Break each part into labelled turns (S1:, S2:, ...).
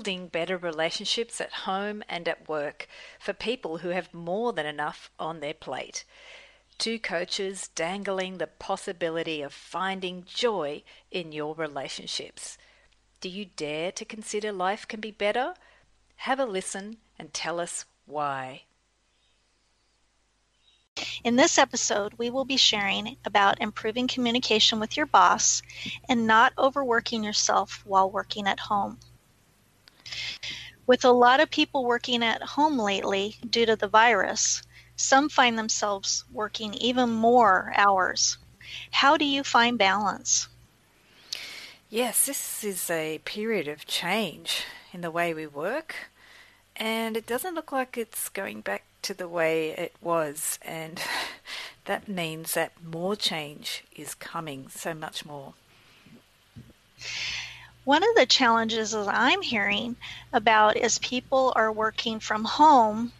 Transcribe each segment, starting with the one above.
S1: building better relationships at home and at work for people who have more than enough on their plate. Two coaches dangling the possibility of finding joy in your relationships. Do you dare to consider life can be better? Have a listen and tell us why.
S2: In this episode, we will be sharing about improving communication with your boss and not overworking yourself while working at home. With a lot of people working at home lately due to the virus, some find themselves working even more hours. How do you find balance?
S1: Yes, this is a period of change in the way we work, and it doesn't look like it's going back to the way it was, and that means that more change is coming, so much more.
S2: One of the challenges that I'm hearing about is people are working from home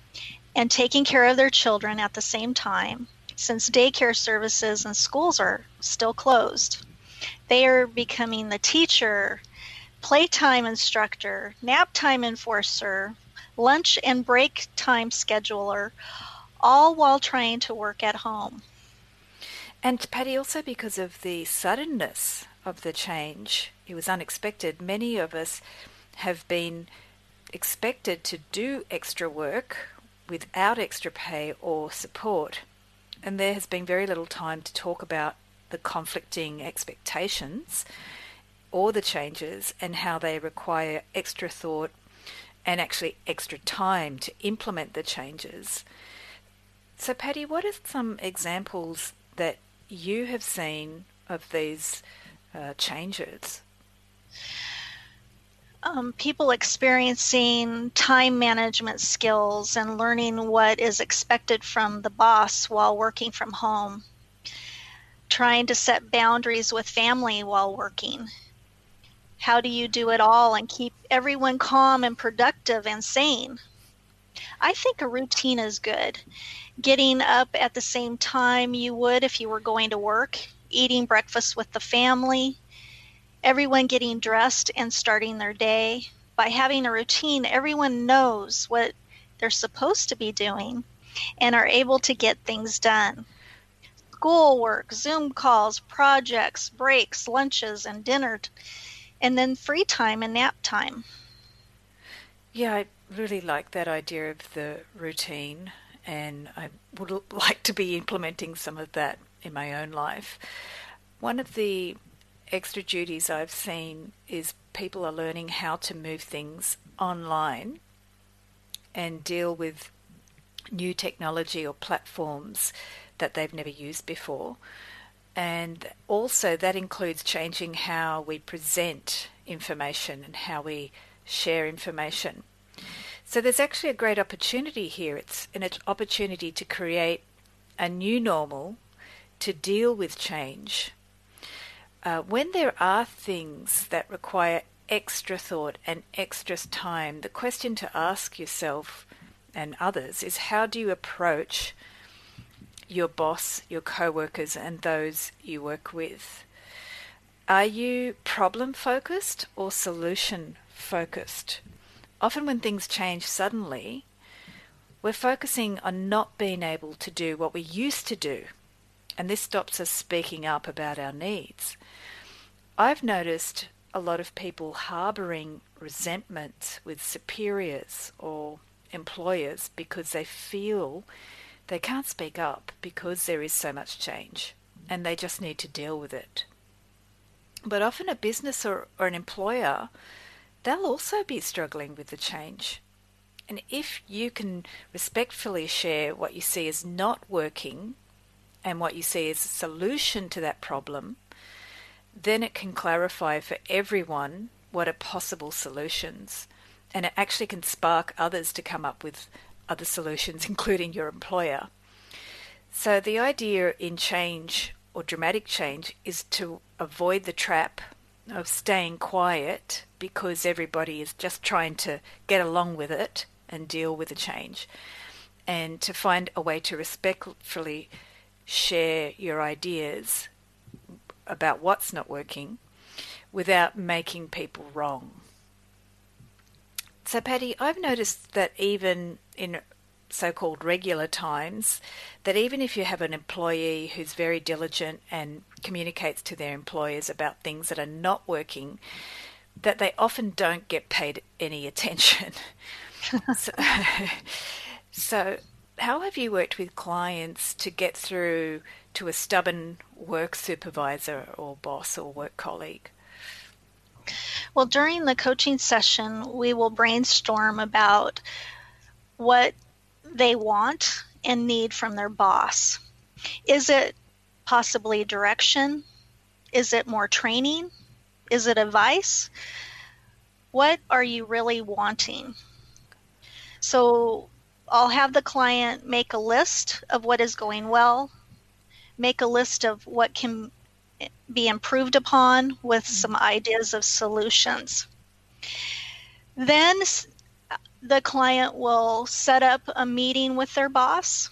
S2: and taking care of their children at the same time since daycare services and schools are still closed. They are becoming the teacher, playtime instructor, nap time enforcer, lunch and break time scheduler, all while trying to work at home.
S1: And Patty, also because of the suddenness of the change, it was unexpected. Many of us have been expected to do extra work without extra pay or support. And there has been very little time to talk about the conflicting expectations or the changes and how they require extra thought and actually extra time to implement the changes. So, Patty, what are some examples that you have seen of these uh, changes?
S2: Um, people experiencing time management skills and learning what is expected from the boss while working from home trying to set boundaries with family while working. How do you do it all and keep everyone calm and productive and sane? I think a routine is good. Getting up at the same time you would if you were going to work, eating breakfast with the family, everyone getting dressed and starting their day. By having a routine, everyone knows what they're supposed to be doing and are able to get things done schoolwork, Zoom calls, projects, breaks, lunches, and dinner, and then free time and nap time.
S1: Yeah, I really like that idea of the routine, and I would like to be implementing some of that in my own life. One of the extra duties I've seen is people are learning how to move things online and deal with new technology or platforms that they've never used before. And also, that includes changing how we present information and how we share information. So, there's actually a great opportunity here. It's an opportunity to create a new normal to deal with change. Uh, when there are things that require extra thought and extra time, the question to ask yourself and others is how do you approach your boss, your co-workers and those you work with. Are you problem focused or solution focused? Often when things change suddenly, we're focusing on not being able to do what we used to do, and this stops us speaking up about our needs. I've noticed a lot of people harboring resentment with superiors or employers because they feel they can't speak up because there is so much change and they just need to deal with it. But often a business or, or an employer, they'll also be struggling with the change. And if you can respectfully share what you see as not working and what you see as a solution to that problem, then it can clarify for everyone what are possible solutions. And it actually can spark others to come up with other solutions, including your employer. So, the idea in change or dramatic change is to avoid the trap of staying quiet because everybody is just trying to get along with it and deal with the change, and to find a way to respectfully share your ideas about what's not working without making people wrong. So, Patty, I've noticed that even in so called regular times, that even if you have an employee who's very diligent and communicates to their employers about things that are not working, that they often don't get paid any attention. so, so, how have you worked with clients to get through to a stubborn work supervisor or boss or work colleague?
S2: Well, during the coaching session, we will brainstorm about what they want and need from their boss. Is it possibly direction? Is it more training? Is it advice? What are you really wanting? So I'll have the client make a list of what is going well, make a list of what can be improved upon with mm-hmm. some ideas of solutions. Then the client will set up a meeting with their boss.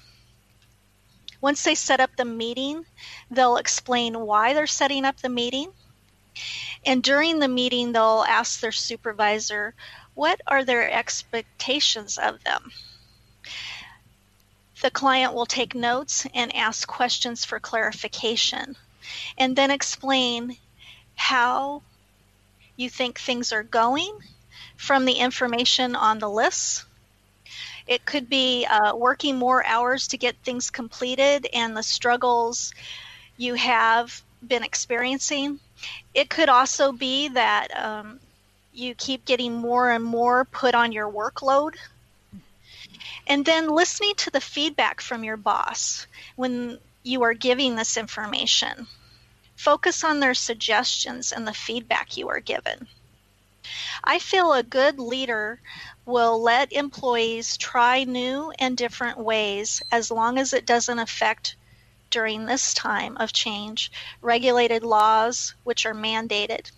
S2: Once they set up the meeting, they'll explain why they're setting up the meeting. And during the meeting, they'll ask their supervisor, what are their expectations of them? The client will take notes and ask questions for clarification, and then explain how you think things are going from the information on the lists. It could be uh, working more hours to get things completed and the struggles you have been experiencing. It could also be that um, you keep getting more and more put on your workload. And then listening to the feedback from your boss when you are giving this information. Focus on their suggestions and the feedback you are given. I feel a good leader will let employees try new and different ways as long as it doesn't affect during this time of change regulated laws which are mandated,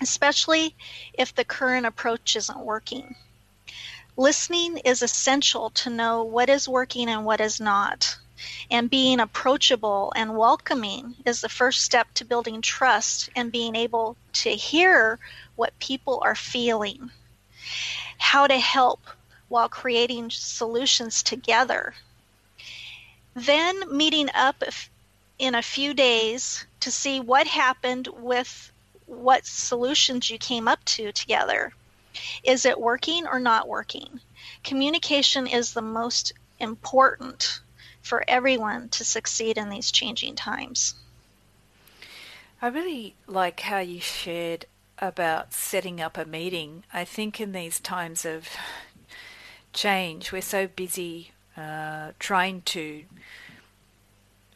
S2: especially if the current approach isn't working. Listening is essential to know what is working and what is not. And being approachable and welcoming is the first step to building trust and being able to hear what people are feeling, how to help while creating solutions together. Then meeting up in a few days to see what happened with what solutions you came up to together. Is it working or not working? Communication is the most important for everyone to succeed in these changing times.
S1: I really like how you shared about setting up a meeting. I think in these times of change, we're so busy uh, trying to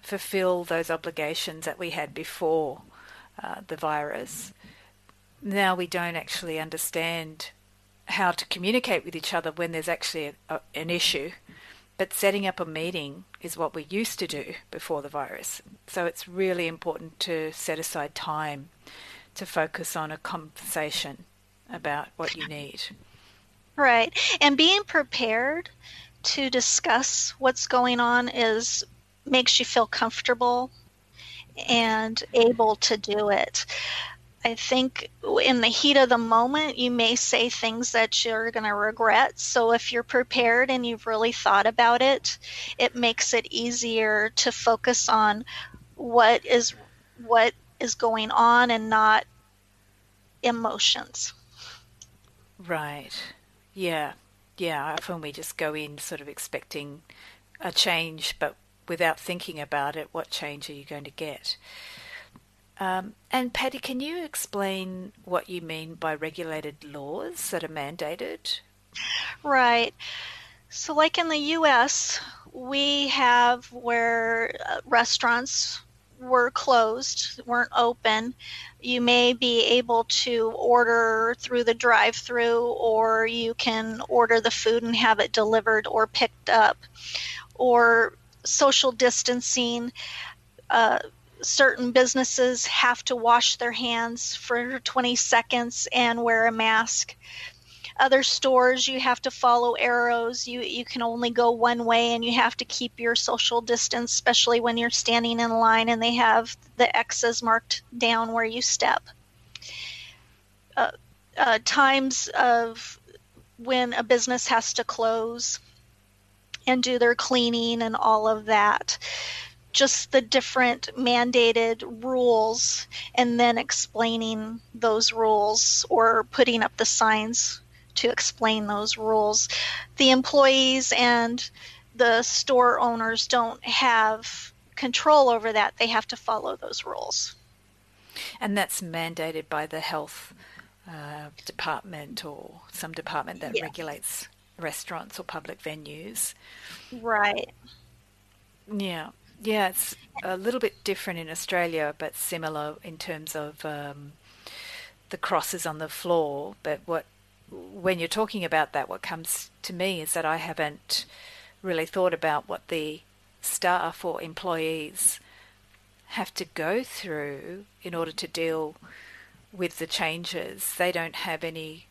S1: fulfill those obligations that we had before uh, the virus. Now we don't actually understand how to communicate with each other when there's actually a, an issue. But setting up a meeting is what we used to do before the virus. So it's really important to set aside time to focus on a conversation about what you need.
S2: Right. And being prepared to discuss what's going on is makes you feel comfortable and able to do it. I think in the heat of the moment, you may say things that you're going to regret. So if you're prepared and you've really thought about it, it makes it easier to focus on what is what is going on and not emotions.
S1: Right. Yeah. Yeah. Often we just go in sort of expecting a change, but without thinking about it, what change are you going to get? Um, and Patty, can you explain what you mean by regulated laws that are mandated?
S2: Right. So, like in the US, we have where uh, restaurants were closed, weren't open, you may be able to order through the drive through, or you can order the food and have it delivered or picked up, or social distancing. Uh, certain businesses have to wash their hands for 20 seconds and wear a mask. Other stores you have to follow arrows. You you can only go one way and you have to keep your social distance especially when you're standing in line and they have the x's marked down where you step. Uh, uh, times of when a business has to close and do their cleaning and all of that. Just the different mandated rules and then explaining those rules or putting up the signs to explain those rules. The employees and the store owners don't have control over that. They have to follow those rules.
S1: And that's mandated by the health uh, department or some department that regulates restaurants or public venues.
S2: Right.
S1: Yeah. Yeah, it's a little bit different in Australia, but similar in terms of um, the crosses on the floor. But what, when you're talking about that, what comes to me is that I haven't really thought about what the staff or employees have to go through in order to deal with the changes. They don't have any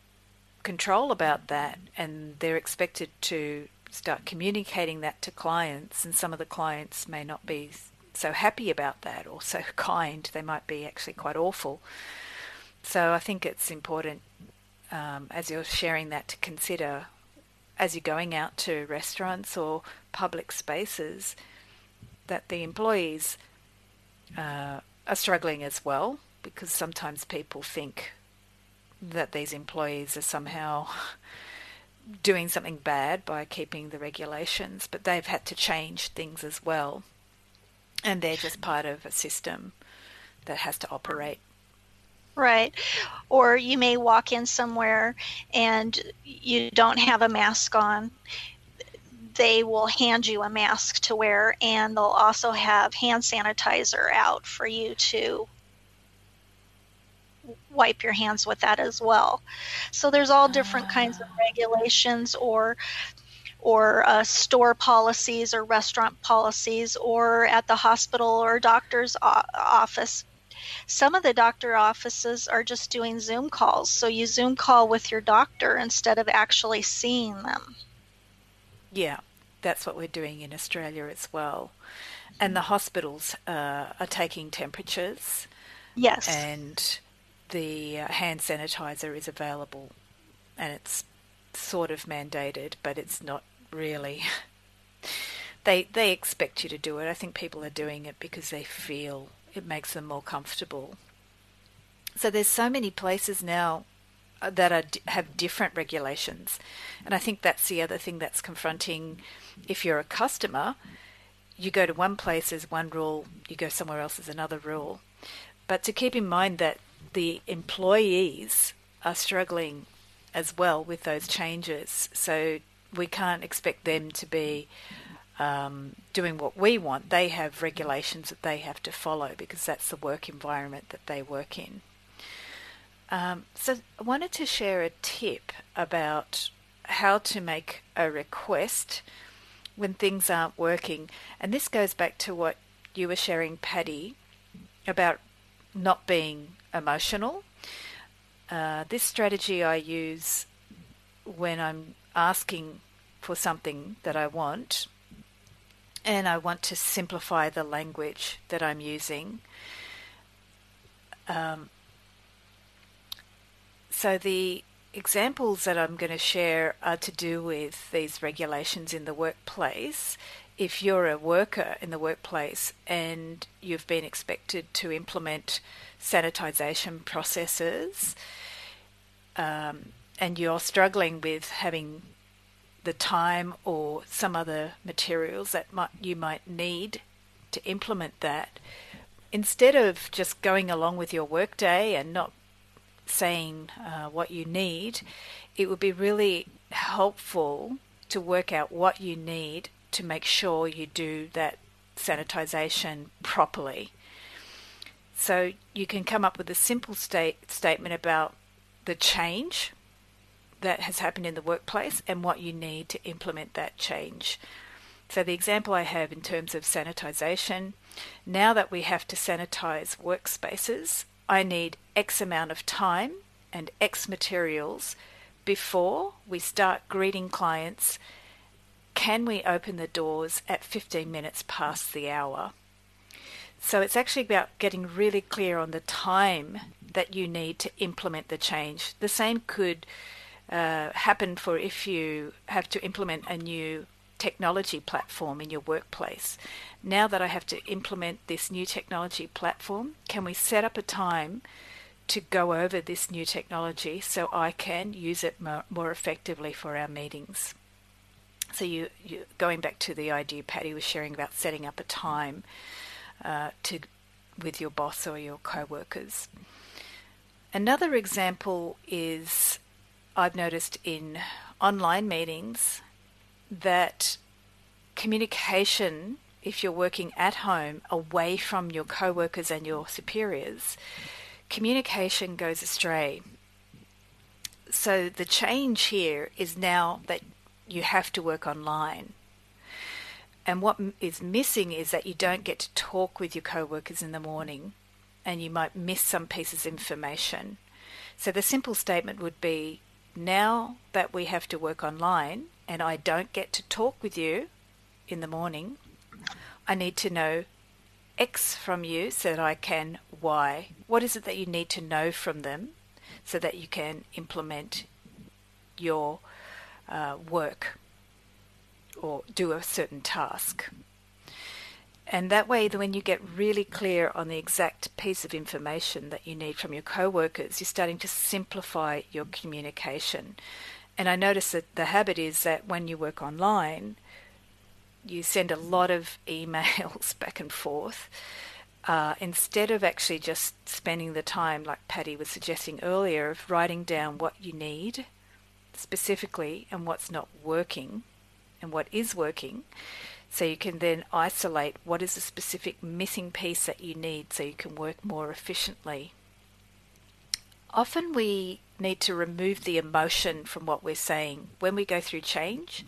S1: control about that, and they're expected to start communicating that to clients. And some of the clients may not be so happy about that or so kind, they might be actually quite awful. So I think it's important um, as you're sharing that to consider as you're going out to restaurants or public spaces that the employees uh, are struggling as well because sometimes people think that these employees are somehow doing something bad by keeping the regulations, but they've had to change things as well. And they're just part of a system that has to operate.
S2: Right. Or you may walk in somewhere and you don't have a mask on. They will hand you a mask to wear, and they'll also have hand sanitizer out for you to wipe your hands with that as well. So there's all different kinds of regulations or or uh, store policies or restaurant policies or at the hospital or doctor's o- office. Some of the doctor offices are just doing Zoom calls, so you Zoom call with your doctor instead of actually seeing them.
S1: Yeah, that's what we're doing in Australia as well. And the hospitals uh, are taking temperatures.
S2: Yes.
S1: And the uh, hand sanitizer is available and it's sort of mandated, but it's not really. they they expect you to do it. I think people are doing it because they feel it makes them more comfortable. So there's so many places now uh, that are have different regulations, and I think that's the other thing that's confronting. If you're a customer, you go to one place as one rule, you go somewhere else as another rule. But to keep in mind that the employees are struggling as well with those changes. So we can't expect them to be um, doing what we want. They have regulations that they have to follow because that's the work environment that they work in. Um, so I wanted to share a tip about how to make a request when things aren't working. And this goes back to what you were sharing, Patty, about not being emotional. Uh, this strategy I use when I'm asking for something that I want and I want to simplify the language that I'm using. Um, so the examples that I'm going to share are to do with these regulations in the workplace if you're a worker in the workplace and you've been expected to implement sanitization processes um, and you're struggling with having the time or some other materials that might, you might need to implement that, instead of just going along with your workday and not saying uh, what you need, it would be really helpful to work out what you need to make sure you do that sanitization properly. So you can come up with a simple state, statement about the change that has happened in the workplace and what you need to implement that change. So the example I have in terms of sanitization, now that we have to sanitize workspaces, I need X amount of time and X materials before we start greeting clients can we open the doors at 15 minutes past the hour? So it's actually about getting really clear on the time that you need to implement the change. The same could uh, happen for if you have to implement a new technology platform in your workplace. Now that I have to implement this new technology platform, can we set up a time to go over this new technology so I can use it more, more effectively for our meetings? So you, you, going back to the idea Patty was sharing about setting up a time uh, to with your boss or your co-workers. Another example is I've noticed in online meetings that communication if you're working at home away from your co-workers and your superiors communication goes astray so the change here is now that you have to work online. And what is missing is that you don't get to talk with your co-workers in the morning and you might miss some pieces of information. So the simple statement would be now that we have to work online and I don't get to talk with you in the morning, I need to know X from you so that I can Y. What is it that you need to know from them so that you can implement your uh, work or do a certain task. And that way, when you get really clear on the exact piece of information that you need from your co-workers, you're starting to simplify your communication. And I notice that the habit is that when you work online, you send a lot of emails back and forth. Uh, instead of actually just spending the time, like Patty was suggesting earlier, of writing down what you need specifically and what's not working and what is working. So you can then isolate what is the specific missing piece that you need so you can work more efficiently. Often we need to remove the emotion from what we're saying. When we go through change,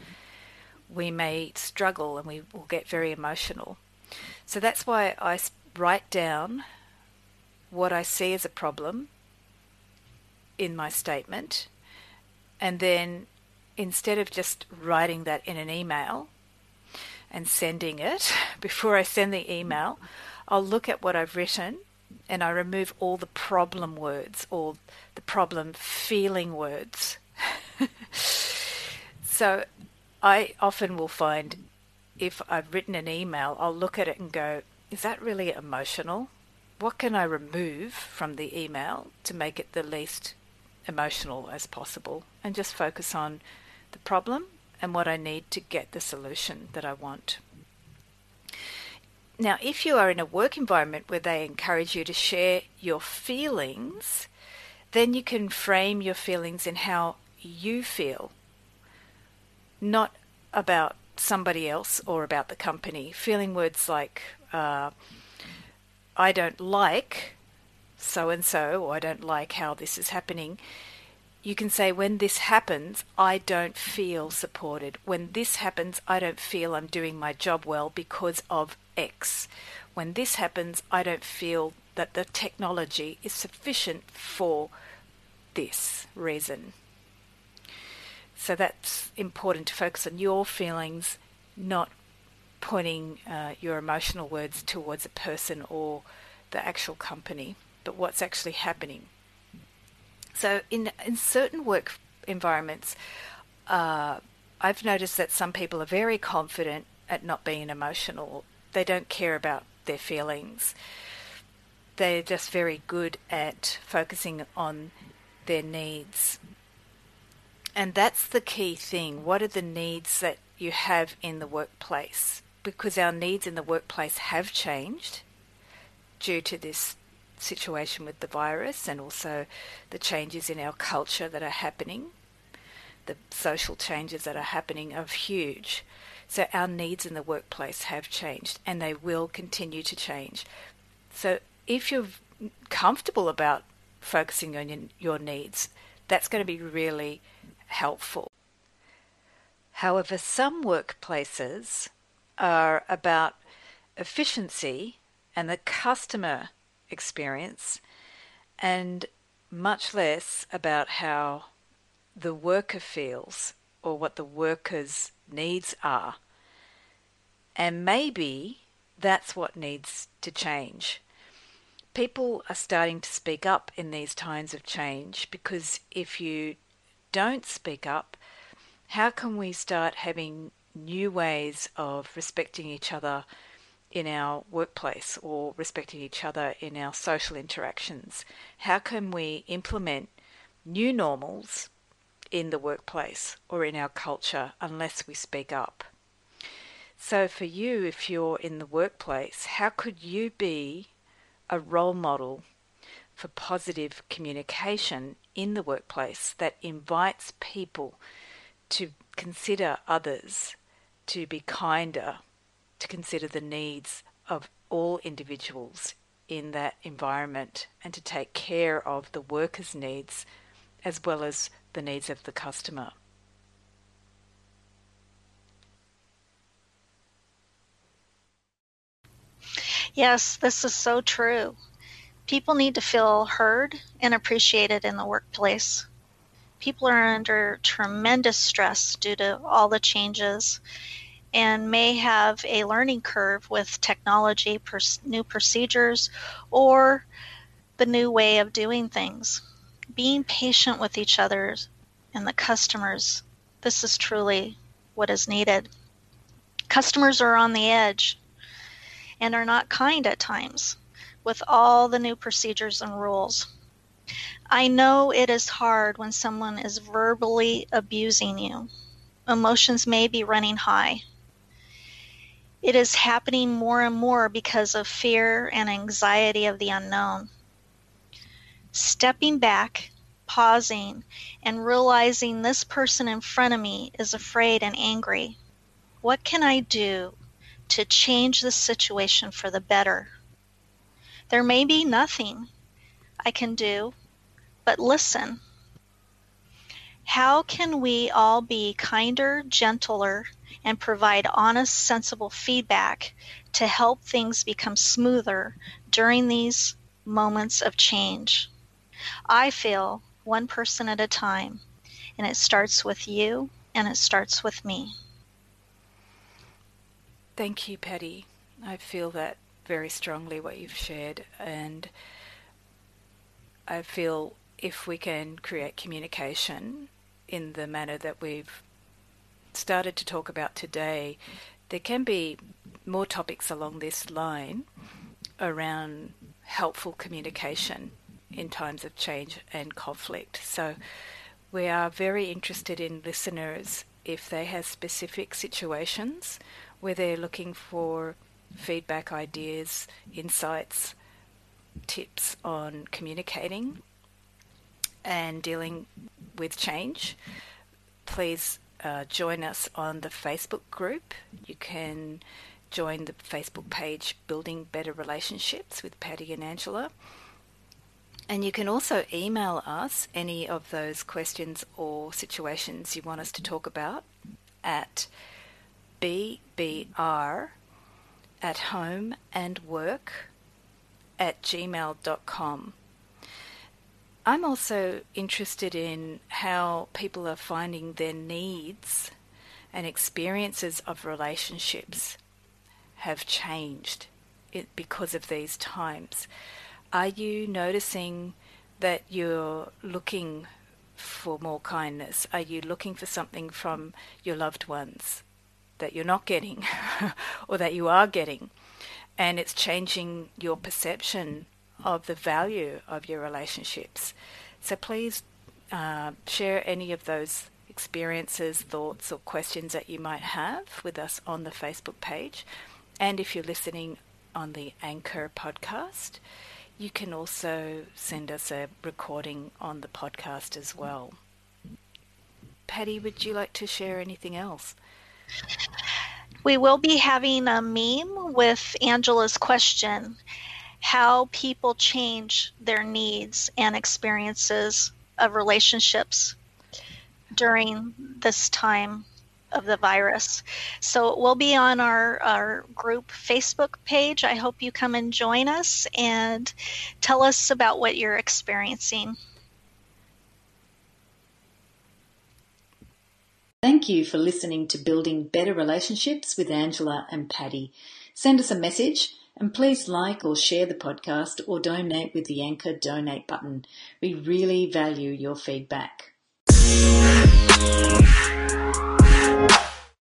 S1: we may struggle and we will get very emotional. So that's why I write down what I see as a problem in my statement and then instead of just writing that in an email and sending it, before I send the email, I'll look at what I've written and I remove all the problem words or the problem feeling words. so I often will find if I've written an email, I'll look at it and go, is that really emotional? What can I remove from the email to make it the least emotional as possible and just focus on the problem and what I need to get the solution that I want. Now, if you are in a work environment where they encourage you to share your feelings, then you can frame your feelings in how you feel, not about somebody else or about the company. Feeling words like, uh, I don't like so and so, or I don't like how this is happening, you can say, when this happens, I don't feel supported. When this happens, I don't feel I'm doing my job well because of X. When this happens, I don't feel that the technology is sufficient for this reason. So that's important to focus on your feelings, not pointing uh, your emotional words towards a person or the actual company what's actually happening. So, in in certain work environments, uh, I've noticed that some people are very confident at not being emotional. They don't care about their feelings. They're just very good at focusing on their needs. And that's the key thing. What are the needs that you have in the workplace? Because our needs in the workplace have changed due to this situation with the virus and also the changes in our culture that are happening. The social changes that are happening are huge. So our needs in the workplace have changed and they will continue to change. So if you're comfortable about focusing on your needs, that's going to be really helpful. However, some workplaces are about efficiency and the customer experience and much less about how the worker feels or what the worker's needs are. And maybe that's what needs to change. People are starting to speak up in these times of change because if you don't speak up, how can we start having new ways of respecting each other in our workplace or respecting each other in our social interactions? How can we implement new normals in the workplace or in our culture unless we speak up? So, for you, if you're in the workplace, how could you be a role model for positive communication in the workplace that invites people to consider others, to be kinder, to consider the needs of all individuals in that environment and to take care of the workers' needs as well as the needs of the customer.
S2: Yes, this is so true. People need to feel heard and appreciated in the workplace. People are under tremendous stress due to all the changes and may have a learning curve with technology, new procedures, or the new way of doing things. Being patient with each other and the customers, this is truly what is needed. Customers are on the edge and are not kind at times with all the new procedures and rules. I know it is hard when someone is verbally abusing you. Emotions may be running high. It is happening more and more because of fear and anxiety of the unknown. Stepping back, pausing, and realizing this person in front of me is afraid and angry. What can I do to change the situation for the better? There may be nothing I can do, but listen. How can we all be kinder, gentler, and provide honest, sensible feedback to help things become smoother during these moments of change. I feel one person at a time, and it starts with you and it starts with me.
S1: Thank you, Patty. I feel that very strongly what you've shared, and I feel if we can create communication in the manner that we've started to talk about today, there can be more topics along this line around helpful communication in times of change and conflict. So we are very interested in listeners if they have specific situations where they're looking for feedback, ideas, insights, tips on communicating and dealing with change. Please uh, join us on the Facebook group. You can join the Facebook page Building Better Relationships with Patty and Angela. And you can also email us any of those questions or situations you want us to talk about at bbr at home and work at gmail.com. I'm also interested in how people are finding their needs and experiences of relationships have changed because of these times. Are you noticing that you're looking for more kindness? Are you looking for something from your loved ones that you're not getting or that you are getting? And it's changing your perception of the value of your relationships. So please uh, share any of those experiences, thoughts, or questions that you might have with us on the Facebook page. And if you're listening on the Anchor podcast, you can also send us a recording on the podcast as well. Patty, would you like to share anything else?
S2: We will be having a meme with Angela's question how people change their needs and experiences of relationships during this time of the virus. So it will be on our, our group Facebook page. I hope you come and join us and tell us about what you're experiencing.
S3: Thank you for listening to Building Better Relationships with Angela and Patty. Send us a message and please like or share the podcast or donate with the Anchor Donate button. We really value your feedback.